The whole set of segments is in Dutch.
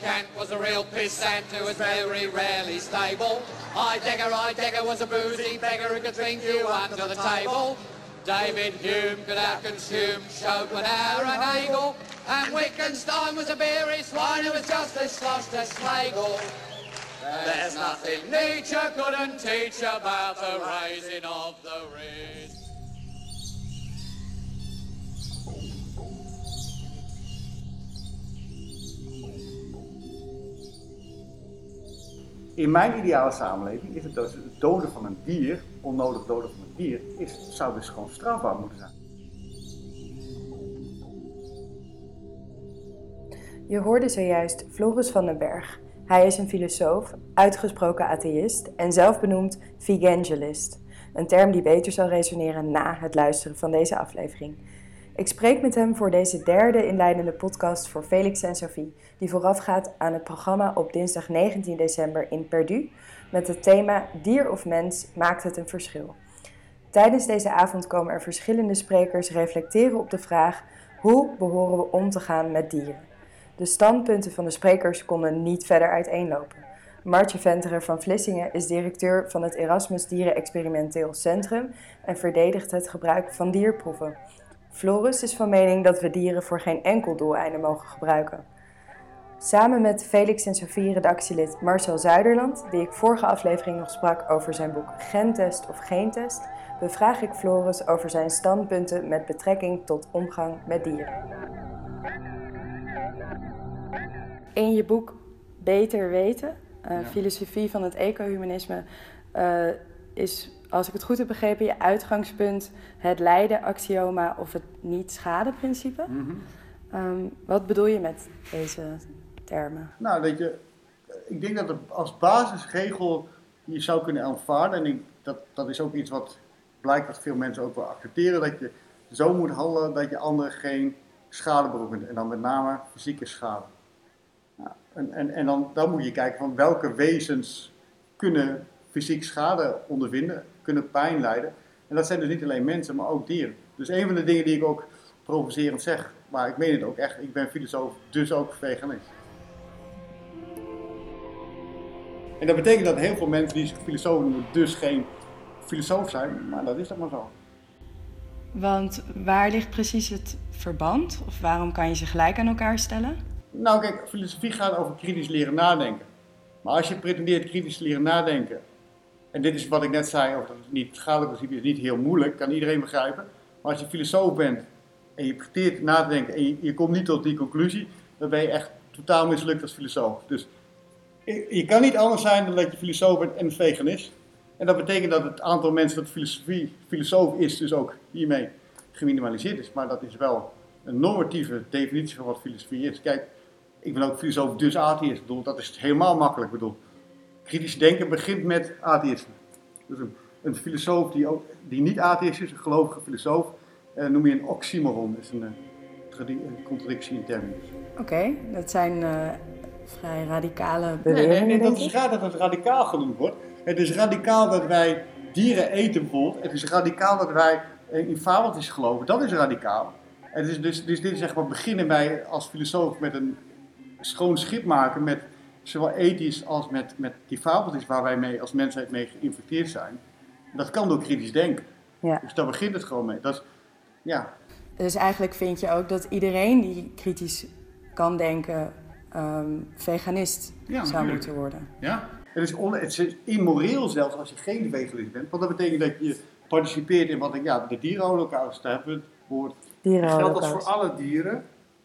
Kant was a real pissant who was very rarely stable. Heidegger, Heidegger was a boozy beggar who could drink you under the table. David Hume could outconsume Schopenhauer and Hegel. And Wittgenstein was a beery swine who was just as sloshed as Schlegel. There's nothing Nietzsche couldn't teach about the raising of the reeds. In mijn ideale samenleving is het het doden van een dier, onnodig doden van een dier, is, zou dus gewoon strafbaar moeten zijn. Je hoorde zojuist Floris van den Berg. Hij is een filosoof, uitgesproken atheïst en zelfbenoemd vegangelist. Een term die beter zal resoneren na het luisteren van deze aflevering. Ik spreek met hem voor deze derde inleidende podcast voor Felix en Sophie, die voorafgaat aan het programma op dinsdag 19 december in Perdu met het thema Dier of mens maakt het een verschil. Tijdens deze avond komen er verschillende sprekers reflecteren op de vraag hoe behoren we om te gaan met dieren. De standpunten van de sprekers konden niet verder uiteenlopen. Martje Venterer van Vlissingen is directeur van het Erasmus Dieren Experimenteel Centrum en verdedigt het gebruik van dierproeven. Floris is van mening dat we dieren voor geen enkel doeleinde mogen gebruiken. Samen met Felix en Sophie redactielid Marcel Zuiderland, die ik vorige aflevering nog sprak over zijn boek Gentest of Geentest, bevraag ik Floris over zijn standpunten met betrekking tot omgang met dieren. In je boek Beter Weten, uh, filosofie van het ecohumanisme, uh, is, als ik het goed heb begrepen, je uitgangspunt het lijden-axioma of het niet-schade-principe. Mm -hmm. um, wat bedoel je met deze termen? Nou, weet je, ik denk dat het als basisregel je zou kunnen aanvaarden, en ik, dat, dat is ook iets wat blijkt dat veel mensen ook wel accepteren, dat je zo moet handelen dat je anderen geen schade beroept. En dan met name fysieke schade. Nou, en en, en dan, dan moet je kijken van welke wezens kunnen fysiek schade ondervinden, kunnen pijn lijden. En dat zijn dus niet alleen mensen, maar ook dieren. Dus een van de dingen die ik ook provocerend zeg, maar ik meen het ook echt, ik ben filosoof, dus ook veganist. En dat betekent dat heel veel mensen die zich filosoof noemen, dus geen filosoof zijn, maar dat is toch maar zo. Want waar ligt precies het verband? Of waarom kan je ze gelijk aan elkaar stellen? Nou kijk, filosofie gaat over kritisch leren nadenken. Maar als je pretendeert kritisch leren nadenken, en dit is wat ik net zei over het niet principe is niet heel moeilijk, kan iedereen begrijpen. Maar als je filosoof bent en je pretendeert na te denken en je, komt niet tot die conclusie, dan ben je echt totaal mislukt als filosoof. Dus je kan niet anders zijn dan dat je filosoof bent en veganist. En dat betekent dat het aantal mensen dat filosofie, filosoof is, dus ook hiermee geminimaliseerd is. Maar dat is wel een normatieve definitie van wat filosofie is. Kijk, ik ben ook filosoof, dus atheïst. Ik bedoel, dat is helemaal makkelijk. Ik bedoel, kritisch denken begint met atheïsme. Dus een, een filosoof die, ook, die niet atheïst is, een gelovige filosoof, eh, noem je een oxymoron. Dat is een, een contradictie in termen. Oké, okay, dat zijn uh, vrij radicale beweringen. Nee, nee, nee dat is raar dat het radicaal genoemd wordt. Het is radicaal dat wij dieren eten bijvoorbeeld. Het is radicaal dat wij in fabeltjes geloven. Dat is radicaal. Het is dus, dus dit is zeg maar beginnen wij als filosoof met een schoon schip maken met zowel ethisch als met, met die fabeltjes waar wij mee als mensheid mee geïnfecteerd zijn. Dat kan door kritisch denken. Ja. Dus daar begint het gewoon mee. Dat is, ja. Dus eigenlijk vind je ook dat iedereen die kritisch kan denken, um, veganist ja, zou moeten worden. Ja, het is, on, het is immoreel zelfs als je geen veganist bent. Want dat betekent dat je participeert in wat ik, ja, de dierenholocaust, daar hebben we het woord. Geldt dat voor alle dieren,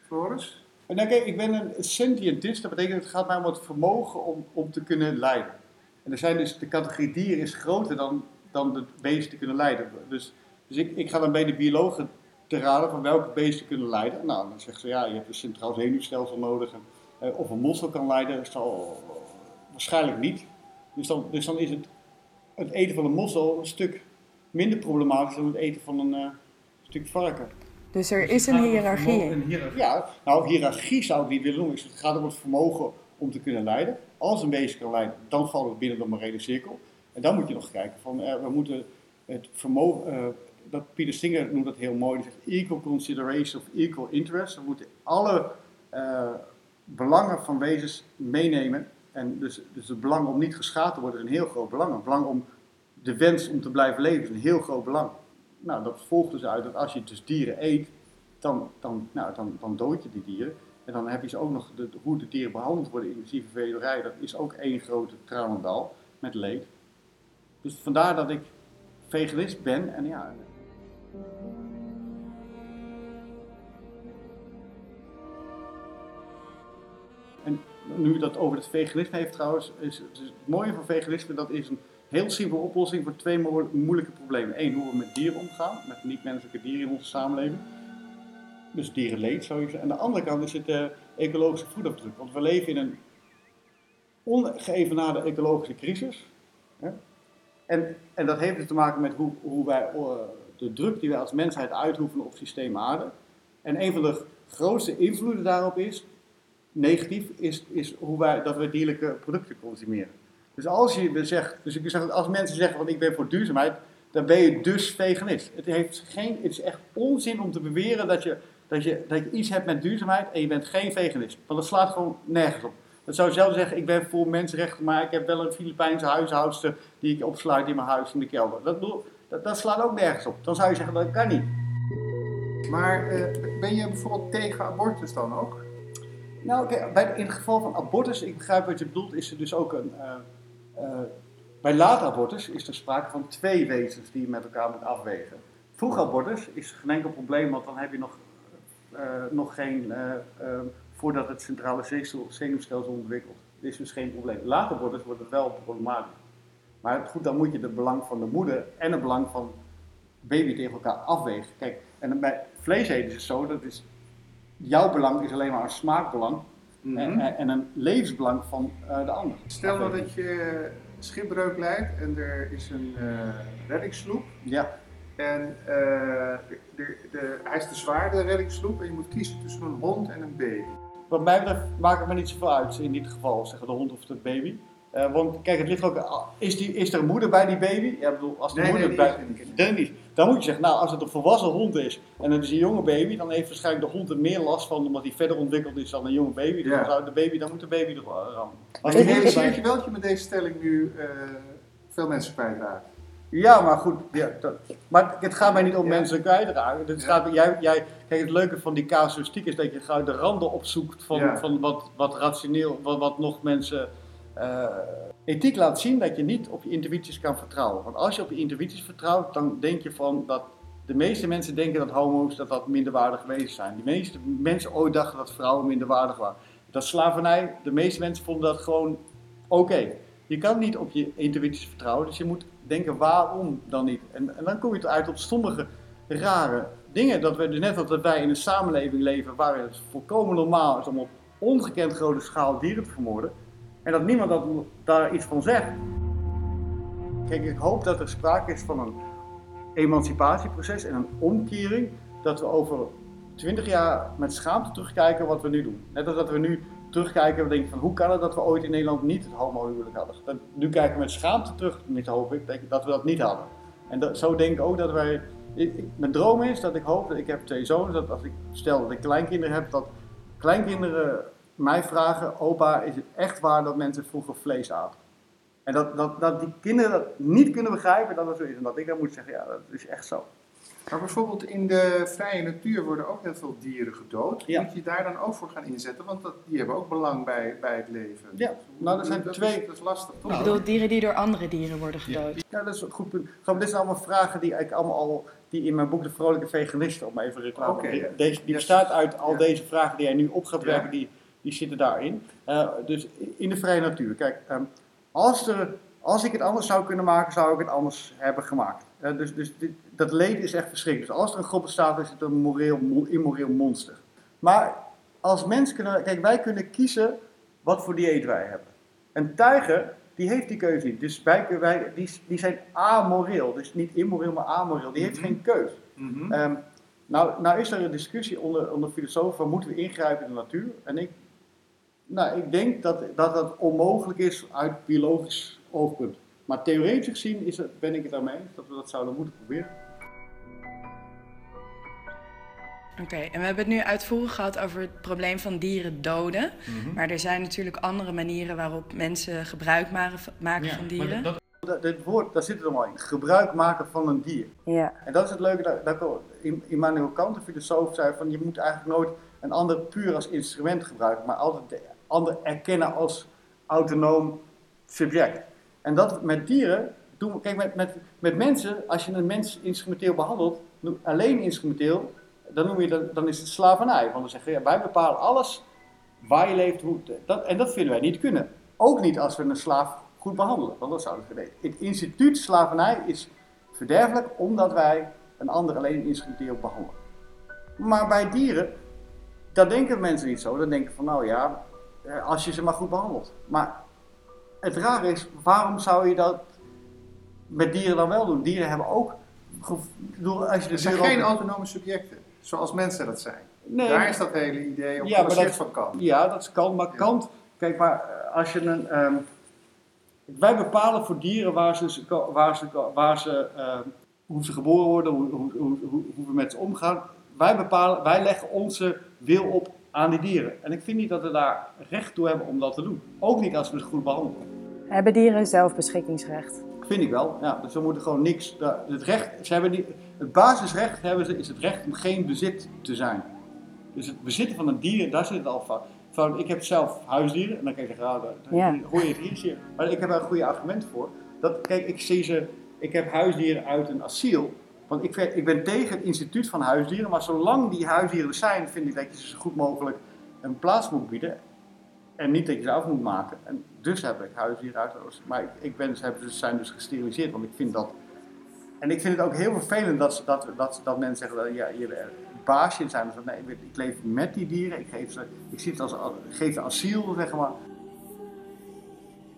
Floris? Nou, kijk, ik ben een sentientist, dat betekent het gaat mij om het vermogen om, om te kunnen leiden. En er zijn dus, de categorie dier is groter dan, dan de beesten kunnen leiden. Dus, dus ik, ik ga dan bij de biologen te raden van welke beesten kunnen leiden. Nou, dan zeggen ze ja, je hebt een centraal zenuwstelsel nodig. En, eh, of een mossel kan leiden, zal waarschijnlijk niet. Dus dan, dus dan is het, het eten van een mossel een stuk minder problematisch dan het eten van een uh, stuk varken. Dus er is een hiërarchie. Ja, nou, hiërarchie zou ik niet willen noemen. Het gaat om het vermogen om te kunnen leiden. Als een beest kan leiden, dan valt het binnen de morele cirkel. En dan moet je nog kijken van, uh, we moeten het vermogen, uh, dat Pieter Singer noemt dat heel mooi, die zegt equal consideration of equal interest. We moeten alle uh, belangen van wezens meenemen. En dus, dus het belang om niet geschaad te worden is een heel groot belang. Het belang om de wens om te blijven leven is een heel groot belang. Nou, dat volgt dus uit dat als je dus dieren eet, dan, dan, nou, dan, dan dood je die dieren. En dan heb je ze ook nog de, hoe de dieren behandeld worden, inclusief velerij, dat is ook één grote tranendal met leed. Dus vandaar dat ik veganist ben en ja. En nu dat over het veganisme heeft trouwens, is, is het mooie van veganisme, dat is een heel simpele oplossing voor twee mo moeilijke problemen. Eén, hoe we met dieren omgaan, met niet-menselijke dieren in onze samenleving. Dus dierenleed zou je zeggen. En aan de andere kant is het de uh, ecologische voetafdruk. Want we leven in een ongeëvenaarde ecologische crisis. Hè? En, en dat heeft dus te maken met hoe, hoe wij uh, de druk die wij als mensheid uitoefenen op systeem aarde. En een van de grootste invloeden daarop is, negatief, is, is hoe wij, dat we dierlijke producten consumeren. Dus als je zegt, dus ik zeg, als mensen zeggen van ik ben voor duurzaamheid, dan ben je dus veganist. Het, heeft geen, het is echt onzin om te beweren dat je, dat, je, dat je iets hebt met duurzaamheid en je bent geen veganist. Want dat slaat gewoon nergens op. Dat zou zelf zeggen, ik ben voor mensenrechten, maar ik heb wel een Filipijnse huishoudster die ik opsluit in mijn huis in de kelder. Dat, dat, dat slaat ook nergens op. Dan zou je zeggen, dat kan niet. Maar uh, ben je bijvoorbeeld tegen abortus dan ook? Nou, bij, in het geval van abortus, ik begrijp wat je bedoelt, is er dus ook een... Uh, bij laat abortus is er sprake van twee wezens die je met elkaar moet afwegen. Vroeg abortus is geen enkel probleem, want dan heb je nog, nog geen voordat het centrale zenuwstelsel ontwikkelt. Dat is dus geen probleem. Later het, wordt het wel problematisch. Maar goed, dan moet je het belang van de moeder en het belang van baby tegen elkaar afwegen. Kijk, en bij vlees eten is het zo, dat is, jouw belang is alleen maar een smaakbelang mm -hmm. en, en, een levensbelang van uh, de ander. Stel nou dat je schipbreuk leidt en er is een uh, reddingssloep. Ja. En uh, de, de, de, hij is te zwaar, de reddingssloep, en je moet kiezen tussen een hond en een baby. Wat mij betreft maakt het me niet zoveel uit in dit geval, zeggen de hond of de baby. Uh, want kijk, het ligt ook. Is, die, is er een moeder bij die baby? Ja, bedoel, als de nee, moeder nee, bij. Nee, niet. Dan moet je zeggen, nou, als het een volwassen hond is en het is een jonge baby, dan heeft waarschijnlijk de hond er meer last van, omdat hij verder ontwikkeld is dan een jonge baby. Dus Ja. dan, zou de baby, dan moet de baby er wel rammen. Als Maar realiseert erbij- je wel dat je met deze stelling nu eh, veel mensen kwijtraakt. Ja, maar goed. Ja, dat, maar het gaat mij niet om Ja. mensen kwijtraken. Het Ja. gaat, jij, jij, kijk, het leuke van die casuïstiek is dat je gewoon de randen opzoekt van, Ja. van wat, wat rationeel, wat, wat nog mensen eh, ethiek laat zien dat je niet op je intuïties kan vertrouwen. Want als je op je intuïties vertrouwt, dan denk je van dat de meeste mensen denken dat homo's dat dat minderwaardig wezens zijn. De meeste mensen ooit dachten dat vrouwen minderwaardig waren. Dat slavernij, de meeste mensen vonden dat gewoon oké. Je kan niet op je intuïties vertrouwen, dus je moet denken waarom dan niet. En, dan kom je uit op sommige rare dingen. Dat we, dus net dat wij in een samenleving leven waar het volkomen normaal is om op ongekend grote schaal dieren te vermoorden. En dat niemand dat, daar iets van zegt. Kijk, ik hoop dat er sprake is van een emancipatieproces en een omkering. Dat we over twintig jaar met schaamte terugkijken wat we nu doen. Net als dat we nu terugkijken en denken van hoe kan het dat we ooit in Nederland niet het homohuwelijk hadden. Dat, nu kijken we met schaamte terug, niet hoop ik, dat we dat niet hadden. En dat, zo denk ik ook dat wij... mijn droom is dat ik hoop, dat ik heb twee zoons, dat als ik stel dat ik kleinkinderen heb, dat kleinkinderen mij vragen, opa, is het echt waar dat mensen vroeger vlees aten? En dat, dat, dat die kinderen dat niet kunnen begrijpen dat het zo is. En dat ik dan moet zeggen, ja, dat is echt zo. Maar bijvoorbeeld in de vrije natuur worden ook heel veel dieren gedood. Ja. Moet je daar dan ook voor gaan inzetten? Want dat, die hebben ook belang bij, bij het leven. Ja, nou, er zijn dat twee- Is, dat is lastig, toch? Ik bedoel dieren die door andere dieren worden gedood. Ja, dat is een goed punt. Gewoon, dit zijn allemaal vragen die ik allemaal al, die in mijn boek De Vrolijke Veganisten, om even reclame Oké, die- ja. deze, die bestaat uit al Ja. deze vragen die jij nu op gaat werken, die, die zitten daarin. Eh, dus in de vrije natuur. Kijk, ehm, als, er, als ik het anders zou kunnen maken, zou ik het anders hebben gemaakt. Eh, dus dus dit, dat leed is echt verschrikkelijk. Dus als er een god bestaat, is het een moreel, mo- immoreel monster. Maar als mens kunnen, kijk, wij kunnen kiezen wat voor dieet wij hebben. Een tijger, die heeft die keuze niet. Dus wij, wij, die, die zijn amoreel. Dus niet immoreel, maar amoreel. Die heeft Mhm. geen keus. Ehm, nou, nou is er een discussie onder, onder filosofen van moeten we ingrijpen in de natuur? En ik, nou, ik denk dat, dat dat onmogelijk is uit biologisch oogpunt. Maar theoretisch gezien is het, ben ik het daarmee eens dat we dat zouden moeten proberen. Oké, en we hebben het nu uitvoerig gehad over het probleem van dieren doden. Mhm. Maar er zijn natuurlijk andere manieren waarop mensen gebruik maken, maken van dieren. Dat, dat, dit woord, daar zit het allemaal in. Gebruik maken van een dier. Ja. En dat is het leuke, dat, dat Im- Immanuel Kant, de filosoof, zei van je moet eigenlijk nooit een ander puur als instrument gebruiken, maar altijd de ander erkennen als autonoom subject. En dat met dieren, doen we, kijk met, met, met mensen, als je een mens instrumenteel behandelt, alleen instrumenteel, dan, noem je dat, dan is het slavernij. Want dan zeggen ja, wij bepalen alles waar je leeft, hoe, dat, en dat vinden wij niet kunnen. Ook niet als we een slaaf goed behandelen, want dat zouden we weten. Het instituut slavernij is verderfelijk omdat wij een ander alleen instrumenteel behandelen. Maar bij dieren, dat denken mensen niet zo. Dan denken van nou ja, als je ze maar goed behandelt. Maar het rare is, waarom zou je dat met dieren dan wel doen? Dieren hebben ook, als je de Er zijn geen autonome subjecten, zoals mensen dat zijn. Nee, Daar maar- is dat hele idee op Ja, maar dat- van Kant. Ja, dat kan. Maar Ja. Kant, kijk maar, eh, als je een. ehm, wij bepalen voor dieren waar ze, waar ze, waar ze, ehm, hoe ze geboren worden, hoe, hoe, hoe, hoe hoe we met ze omgaan. Wij, bepalen, wij leggen onze wil op aan die dieren. En ik vind niet dat we daar recht toe hebben om dat te doen. Ook niet als we ze goed behandelen. Hebben dieren zelfbeschikkingsrecht? Vind ik wel. Ja, dus we moeten gewoon niks. Het, recht, ze hebben niet, het basisrecht hebben ze, is het recht om geen bezit te zijn. Dus het bezitten van een dier, daar zit het al van. van ik heb zelf huisdieren en dan kan je zeggen, ah, daar- Ja. hoor je het hier, zie je. Maar ik heb er een goede argument voor. Dat, kijk, ik zie ze, ik heb huisdieren uit een asiel. Want ik, ik ben tegen het instituut van huisdieren, maar zolang die huisdieren er zijn, vind ik dat je ze zo goed mogelijk een plaats moet bieden. En niet dat je ze af moet maken. En dus heb ik huisdieren uit. Maar ik, ik ben, ze zijn dus gesteriliseerd, want ik vind dat. En ik vind het ook heel vervelend dat, dat, dat, dat mensen zeggen dat ja, je er baasje zijn. Dus nee, ik, leef met die dieren. Ik, geef ze, ik als geef ze asiel, zeg maar.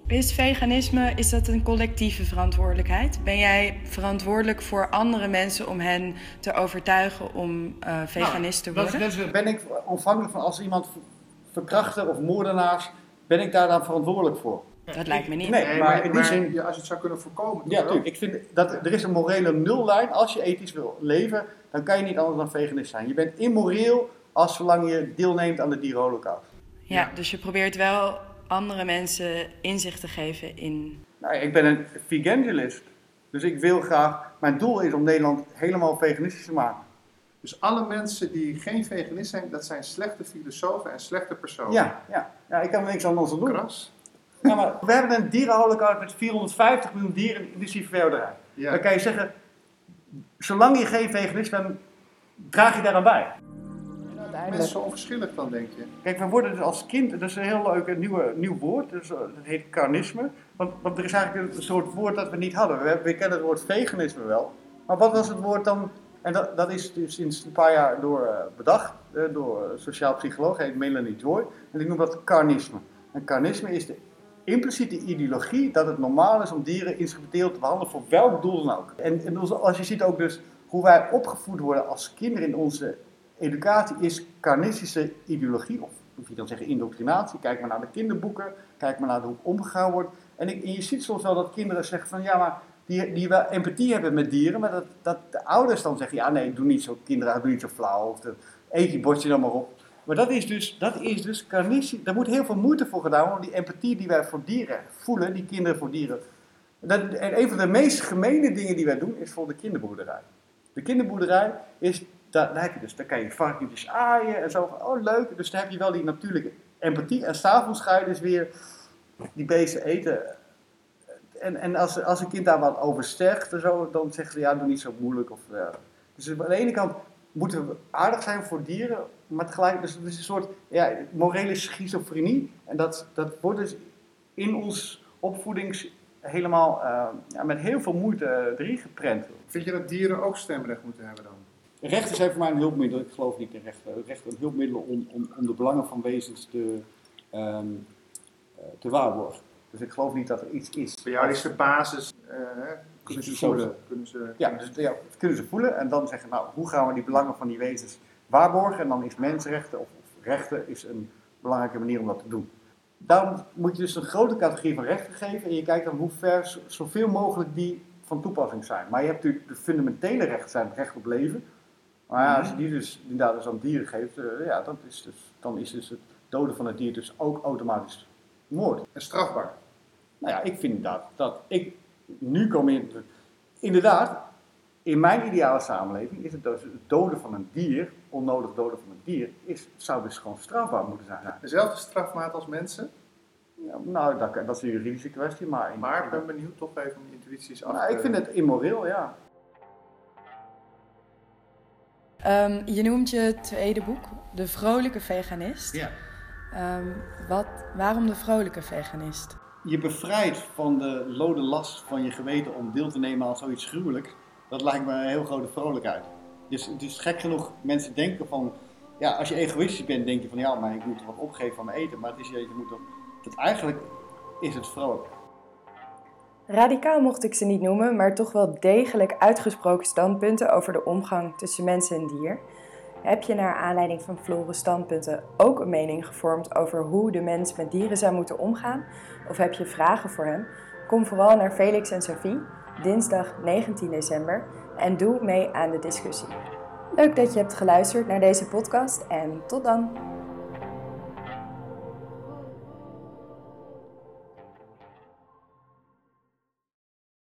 Is veganisme, is dat een collectieve verantwoordelijkheid? Ben jij verantwoordelijk voor andere mensen om hen te overtuigen om eh, veganist te Nou, worden? is- ben ik ontvankelijk van als iemand ver- verkrachter of moordenaars, ben ik daar dan verantwoordelijk voor? Dat lijkt me niet. Nee, Nee, maar in die zin- ja, als je het zou kunnen voorkomen. Ja, natuurlijk. Ik vind dat er is een morele nullijn. Als je ethisch wil leven, dan kan je niet anders dan veganist zijn. Je bent immoreel als zolang je deelneemt aan de dierenholocaust. Ja, dus je probeert wel andere mensen inzicht te geven in. Nou, ik ben een vegangelist. Dus ik wil graag, mijn doel is om Nederland helemaal veganistisch te maken. Dus alle mensen die geen veganist zijn, dat zijn slechte filosofen en slechte personen. Ja, ja. ja ik kan er niks anders aan doen. Kras. Ja, maar we hebben een dierenholocaust met 450 miljoen dieren, inclusief veehouderij. Ja. Dan kan je zeggen, zolang je geen veganist bent, draag je daaraan bij. Mensen zo onverschillig dan, denk je. Kijk, we worden dus als kind, dat is een heel leuk een nieuwe, nieuw woord, dus, eh, dat heet carnisme. Want, want er is eigenlijk een soort woord dat we niet hadden. We, kennen het woord veganisme wel. Maar wat was het woord dan? En dat, dat is dus sinds een paar jaar door eh, bedacht, eh, door een sociaal psycholoog, heet Melanie Joy. En die noemt dat carnisme. En carnisme is de impliciete ideologie dat het normaal is om dieren instrumenteel te behandelen voor welk doel dan ook. En, en als je ziet ook dus hoe wij opgevoed worden als kinderen in onze educatie is carnistische ideologie, of hoe je dan zeggen indoctrinatie. Kijk maar naar de kinderboeken, kijk maar naar hoe omgegaan wordt. En, je ziet soms wel dat kinderen zeggen van ja, maar die, die wel empathie hebben met dieren, maar dat, dat de ouders dan zeggen ja nee, doe niet zo kinderen, doe niet zo flauw, of de, eet je bordje dan maar op. Maar dat is dus, dat is dus daar moet heel veel moeite voor gedaan worden, die empathie die wij voor dieren voelen, die kinderen voor dieren. Dat, en een van de meest gemene dingen die wij doen is voor de kinderboerderij. De kinderboerderij is, daar, daar je dus, daar kan je varkentjes aaien en zo oh leuk. Dus daar heb je wel die natuurlijke empathie. En s'avonds ga je dus weer die beesten eten. En, en als, als een kind daar wat over sterft zo, dan zeggen ze, ja, doe niet zo moeilijk. Of, ja. Dus aan de ene kant moeten we aardig zijn voor dieren, maar tegelijk, dus het is een soort ja, morele schizofrenie. En dat, dat wordt dus in ons opvoedings helemaal eh, ja, met heel veel moeite erin geprent. Vind je dat dieren ook stemrecht moeten hebben dan? Rechten zijn voor mij een hulpmiddel. Ik geloof niet in rechten. Rechten een hulpmiddel om, om, om de belangen van wezens te, ehm, eh, te waarborgen. Dus ik geloof niet dat er iets is. Bij jou is de basis, eh, kunnen ze voelen. Kunnen ze, Ja, dus ja, kunnen ze voelen en dan zeggen, nou, hoe gaan we die belangen van die wezens waarborgen? En dan is mensenrechten of, of rechten is een belangrijke manier om dat te doen. Daarom moet je dus een grote categorie van rechten geven en je kijkt dan hoe ver zo- zoveel mogelijk die van toepassing zijn. Maar je hebt natuurlijk de fundamentele rechten, zijn het recht op leven, Maar ja, als je die dus inderdaad dus aan dieren geeft, eh, ja, dat is dus, dan is dus het doden van het dier dus ook automatisch moord. En strafbaar. Nou ja, ik vind inderdaad dat ik nu kom in. Inderdaad, in mijn ideale samenleving is het dus het doden van een dier, onnodig doden van een dier, is, zou dus gewoon strafbaar moeten zijn. Dezelfde strafmaat als mensen. Ja, nou, dat, dat is een juridische kwestie, maar. Maar ik ben benieuwd toch even om je intuïties af Nou, te... ik vind het immoreel, ja. Ehm, je noemt je tweede boek De Vrolijke Veganist. ja. Ehm, wat, waarom de Vrolijke Veganist? Je bevrijdt van de lode last van je geweten om deel te nemen aan zoiets gruwelijks. Dat lijkt me een heel grote vrolijkheid. Dus het is gek genoeg, mensen denken van, ja, als je egoïstisch bent, denk je van, ja, maar ik moet wat opgeven van mijn eten. Maar het is, je je moet toch, dat eigenlijk is het vrolijk. Radicaal mocht ik ze niet noemen, maar toch wel degelijk uitgesproken standpunten over de omgang tussen mensen en dier. Heb je naar aanleiding van Floris standpunten ook een mening gevormd over hoe de mens met dieren zou moeten omgaan? Of heb je vragen voor hem? Kom vooral naar Felix en Sophie, dinsdag 19 december, en doe mee aan de discussie. Leuk dat je hebt geluisterd naar deze podcast en tot dan!